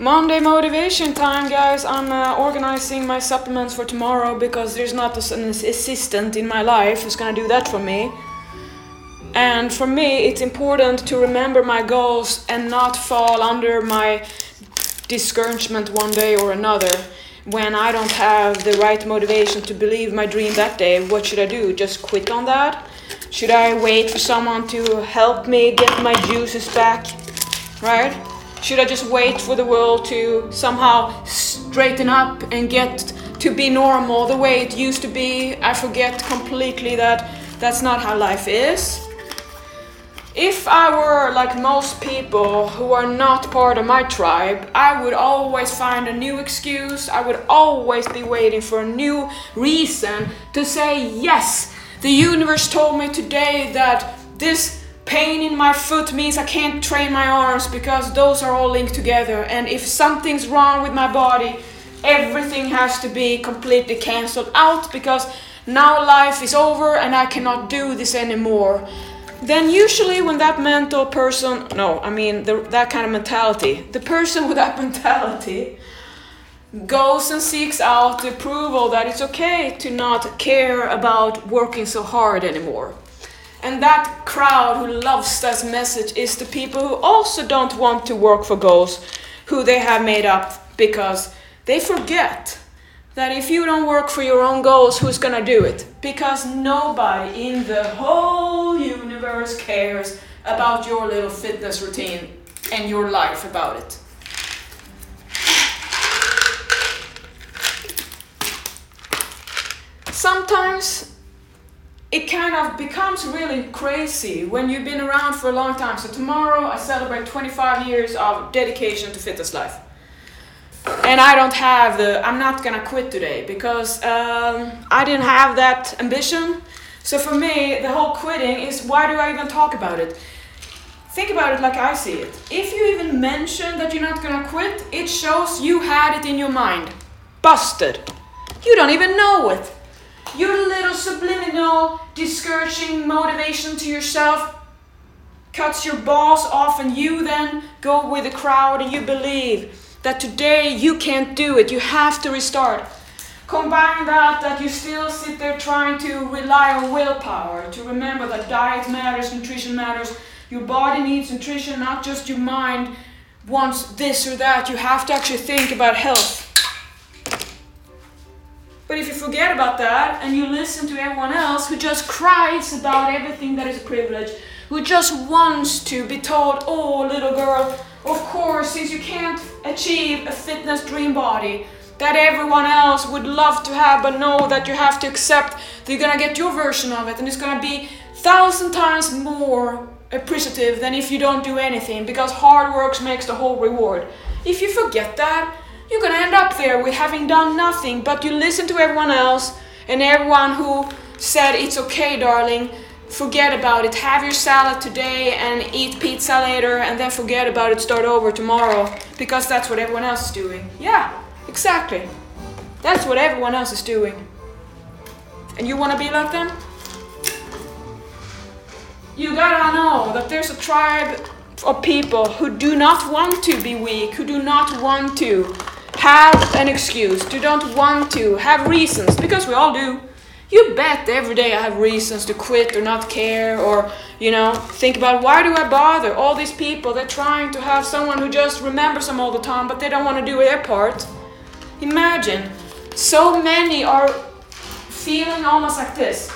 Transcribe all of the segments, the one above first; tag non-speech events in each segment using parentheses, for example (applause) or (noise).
Monday motivation time, guys. I'm uh, organizing my supplements for tomorrow because there's not an assistant in my life who's gonna do that for me. And for me, it's important to remember my goals and not fall under my discouragement one day or another. When I don't have the right motivation to believe my dream that day, what should I do? Just quit on that? Should I wait for someone to help me get my juices back? Right? Should I just wait for the world to somehow straighten up and get to be normal the way it used to be? I forget completely that that's not how life is. If I were like most people who are not part of my tribe, I would always find a new excuse. I would always be waiting for a new reason to say, yes, the universe told me today that this pain in my foot means I can't train my arms because those are all linked together. And if something's wrong with my body, everything has to be completely cancelled out because now life is over and I cannot do this anymore. Then usually when that mental person, no, I mean the, that kind of mentality, the person (laughs) with that mentality goes and seeks out the approval that it's okay to not care about working so hard anymore. And that crowd who loves that message is the people who also don't want to work for goals who they have made up because they forget that if you don't work for your own goals, who's gonna do it? Because nobody in the whole universe cares about your little fitness routine and your life about it. Sometimes it kind of becomes really crazy when you've been around for a long time. So tomorrow I celebrate 25 years of dedication to fitness life. And I don't have the, I'm not gonna quit today because um, I didn't have that ambition. So for me, the whole quitting is why do I even talk about it? Think about it like I see it. If you even mention that you're not gonna quit, it shows you had it in your mind. Busted. You don't even know it. Your little subliminal, discouraging motivation to yourself cuts your balls off, and you then go with the crowd and you believe that today you can't do it, you have to restart. Combine that, that you still sit there trying to rely on willpower, to remember that diet matters, nutrition matters, your body needs nutrition, not just your mind wants this or that. You have to actually think about health. But if you forget about that and you listen to everyone else who just cries about everything that is a privilege, who just wants to be told, oh, little girl, of course, since you can't achieve a fitness dream body that everyone else would love to have, but know that you have to accept that you're gonna get your version of it and it's gonna be thousand times more appreciative than if you don't do anything because hard work makes the whole reward. If you forget that, you're gonna end up there with having done nothing, but you listen to everyone else and everyone who said it's okay, darling. Forget about it. Have your salad today and eat pizza later, and then forget about it. Start over tomorrow because that's what everyone else is doing. Yeah, exactly. That's what everyone else is doing. And you wanna be like them? You gotta know that there's a tribe of people who do not want to be weak, who do not want to have an excuse, who don't want to have reasons, because we all do. You bet every day I have reasons to quit or not care or, you know, think about why do I bother? All these people, they're trying to have someone who just remembers them all the time, but they don't want to do their part. Imagine, so many are feeling almost like this.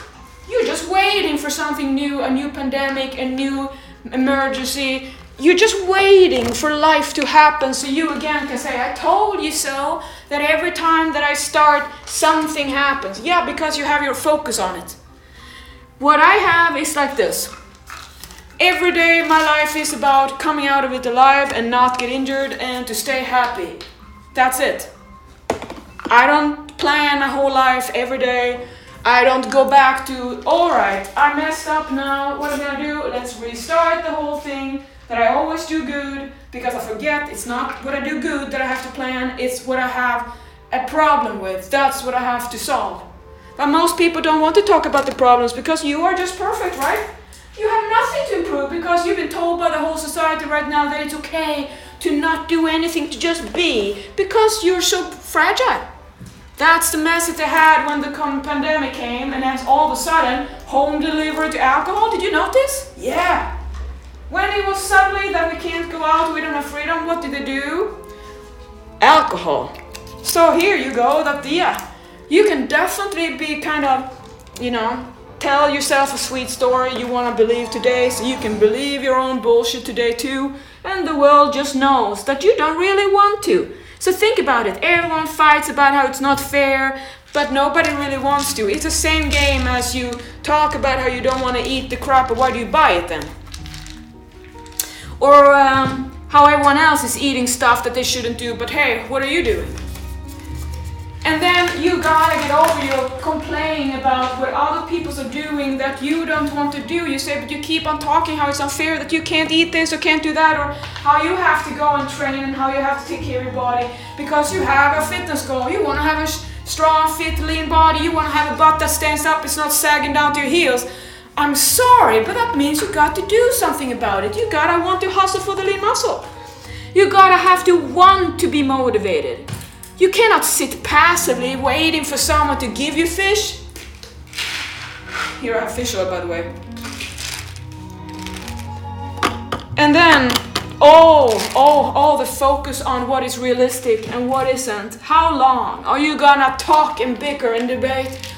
You're just waiting for something new, a new pandemic, a new emergency. You're just waiting for life to happen so you again can say, I told you so. That every time that I start, something happens. Yeah, because you have your focus on it. What I have is like this. Every day my life is about coming out of it alive and not get injured and to stay happy. That's it. I don't plan a whole life every day. I don't go back to, alright, I messed up now, what am I gonna do? Let's restart the whole thing that I always do good because I forget it's not what I do good that I have to plan, it's what I have a problem with. That's what I have to solve. But most people don't want to talk about the problems because you are just perfect, right? You have nothing to improve because you've been told by the whole society right now that it's okay to not do anything, to just be, because you're so fragile. That's the message they had when the pandemic came, and then all of a sudden, home delivery to alcohol. Did you notice? Yeah. When it was suddenly that we can't go out, we don't have freedom, what did they do? Alcohol. So here you go, that yeah, you can definitely be kind of, you know, tell yourself a sweet story you want to believe today, so you can believe your own bullshit today too, and the world just knows that you don't really want to. So think about it. Everyone fights about how it's not fair, but nobody really wants to. It's the same game as you talk about how you don't want to eat the crap, but why do you buy it then? Or um, how everyone else is eating stuff that they shouldn't do, but hey, what are you doing? And then you gotta get over about what other people are doing that you don't want to do. You say, but you keep on talking how it's unfair that you can't eat this or can't do that, or how you have to go and train and how you have to take care of your body because you have a fitness goal. You wanna have a strong, fit, lean body. You wanna have a butt that stands up, it's not sagging down to your heels. I'm sorry, but that means you got to do something about it. You gotta want to hustle for the lean muscle. You gotta have to want to be motivated. You cannot sit passively waiting for someone to give you fish. Here I oil, by the way. And then, oh, oh, oh, the focus on what is realistic and what isn't. How long are you gonna talk and bicker and debate?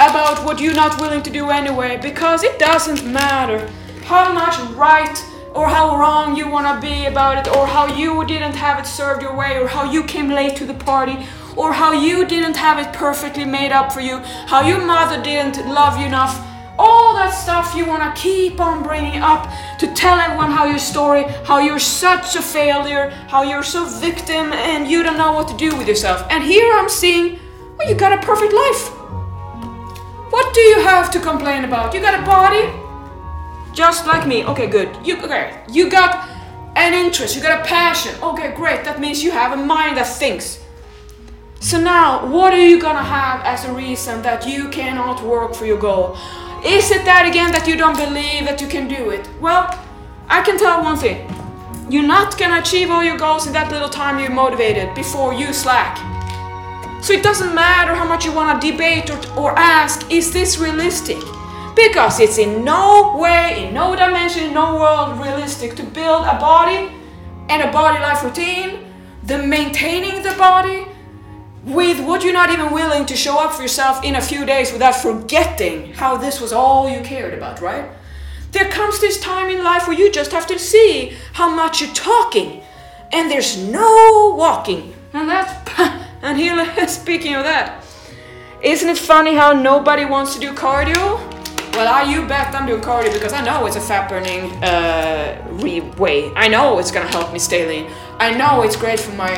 about what you're not willing to do anyway because it doesn't matter how much right or how wrong you want to be about it or how you didn't have it served your way or how you came late to the party or how you didn't have it perfectly made up for you how your mother didn't love you enough all that stuff you want to keep on bringing up to tell everyone how your story how you're such a failure how you're so victim and you don't know what to do with yourself and here i'm seeing well you got a perfect life what do you have to complain about? You got a body? Just like me. Okay, good. You okay. You got an interest, you got a passion. Okay, great. That means you have a mind that thinks. So now, what are you gonna have as a reason that you cannot work for your goal? Is it that again that you don't believe that you can do it? Well, I can tell one thing. You're not gonna achieve all your goals in that little time you're motivated before you slack. So it doesn't matter how much you want to debate or, or ask, is this realistic? Because it's in no way, in no dimension, in no world realistic to build a body and a body life routine, the maintaining the body with what you're not even willing to show up for yourself in a few days without forgetting how this was all you cared about, right? There comes this time in life where you just have to see how much you're talking and there's no walking. And that's (laughs) and here, (laughs) speaking of that, isn't it funny how nobody wants to do cardio? Well, I you bet I'm doing cardio because I know it's a fat burning uh, way. I know it's gonna help me stay lean. I know it's great for my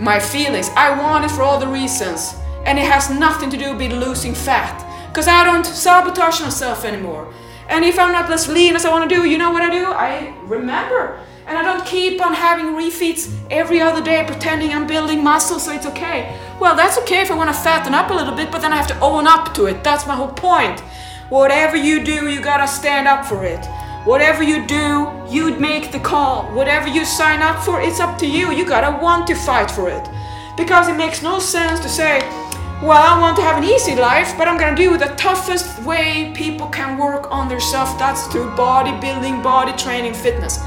my feelings. I want it for all the reasons, and it has nothing to do with losing fat. Cause I don't sabotage myself anymore. And if I'm not as lean as I want to do, you know what I do? I remember and I don't keep on having refeeds every other day pretending I'm building muscle so it's okay. Well, that's okay if I want to fatten up a little bit, but then I have to own up to it. That's my whole point. Whatever you do, you gotta stand up for it. Whatever you do, you'd make the call. Whatever you sign up for, it's up to you. You gotta want to fight for it. Because it makes no sense to say, well, I want to have an easy life, but I'm gonna do the toughest way people can work on their self. That's through bodybuilding, body training, fitness.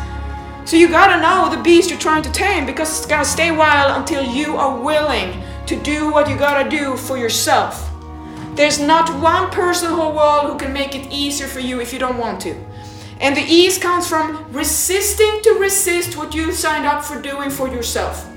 So you gotta know the beast you're trying to tame because it's gonna stay wild until you are willing to do what you gotta do for yourself. There's not one person in the whole world who can make it easier for you if you don't want to. And the ease comes from resisting to resist what you signed up for doing for yourself.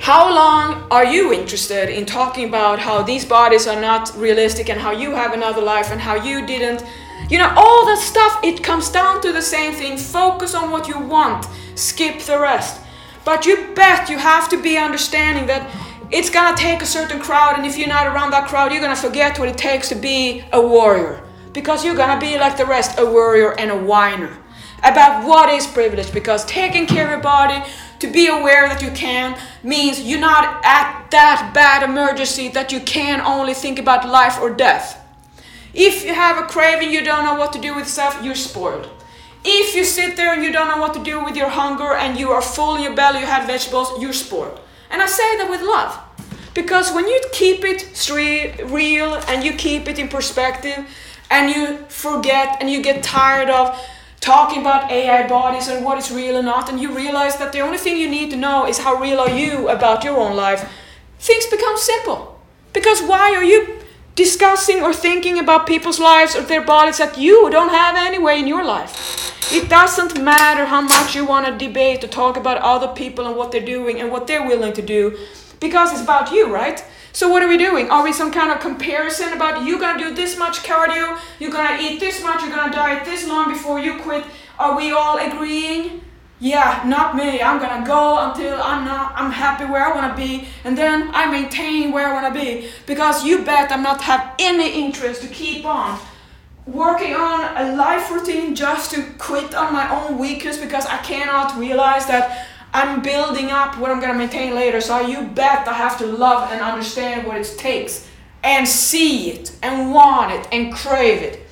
How long are you interested in talking about how these bodies are not realistic and how you have another life and how you didn't you know, all that stuff, it comes down to the same thing. Focus on what you want, skip the rest. But you bet you have to be understanding that it's gonna take a certain crowd, and if you're not around that crowd, you're gonna forget what it takes to be a warrior. Because you're gonna be like the rest, a warrior and a whiner about what is privilege. Because taking care of your body, to be aware that you can, means you're not at that bad emergency that you can only think about life or death. If you have a craving, you don't know what to do with stuff, you're spoiled. If you sit there and you don't know what to do with your hunger and you are full in your belly, you have vegetables, you're spoiled. And I say that with love. Because when you keep it real and you keep it in perspective and you forget and you get tired of talking about AI bodies and what is real or not, and you realize that the only thing you need to know is how real are you about your own life, things become simple. Because why are you discussing or thinking about people's lives or their bodies that you don't have anyway in your life? It doesn't matter how much you want to debate or talk about other people and what they're doing and what they're willing to do, because it's about you, right? So what are we doing? Are we some kind of comparison about you gonna do this much cardio, you're gonna eat this much, you're gonna diet this long before you quit? Are we all agreeing? Yeah, not me. I'm gonna go until I'm not I'm happy where I wanna be, and then I maintain where I wanna be. Because you bet I'm not have any interest to keep on working on a life routine just to quit on my own weakness because I cannot realize that I'm building up what I'm gonna maintain later. So you bet I have to love and understand what it takes and see it and want it and crave it.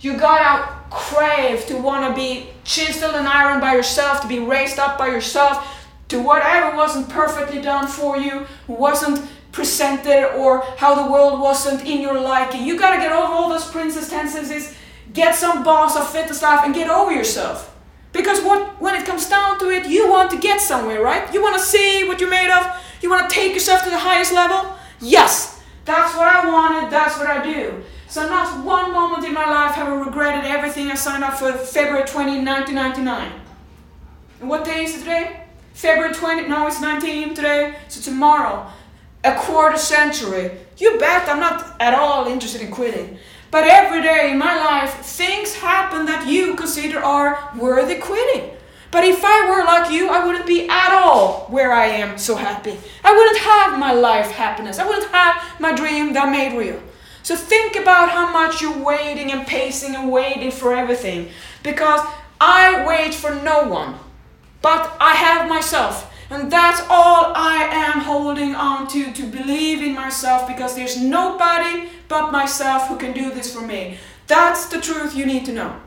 You gotta crave to wanna be chiseled and ironed by yourself, to be raised up by yourself, to whatever wasn't perfectly done for you, wasn't presented or how the world wasn't in your liking. You gotta get over all those princess tendencies, get some boss or fit stuff, and get over yourself. Because what when it comes down to it, you want to get somewhere, right? You want to see what you're made of. You want to take yourself to the highest level. Yes, that's what I wanted. That's what I do. So not one moment in my life have I regretted everything I signed up for February 20, 1999. And what day is it today? February 20, no, it's 19 today, so tomorrow a quarter century. You bet I'm not at all interested in quitting. But every day in my life, things happen that you consider are worthy quitting. But if I were like you, I wouldn't be at all where I am so happy. I wouldn't have my life happiness. I wouldn't have my dream that I made real. So think about how much you're waiting and pacing and waiting for everything. Because I wait for no one. But I have myself. And that's all I am holding on to, to believe in myself because there's nobody but myself who can do this for me. That's the truth you need to know.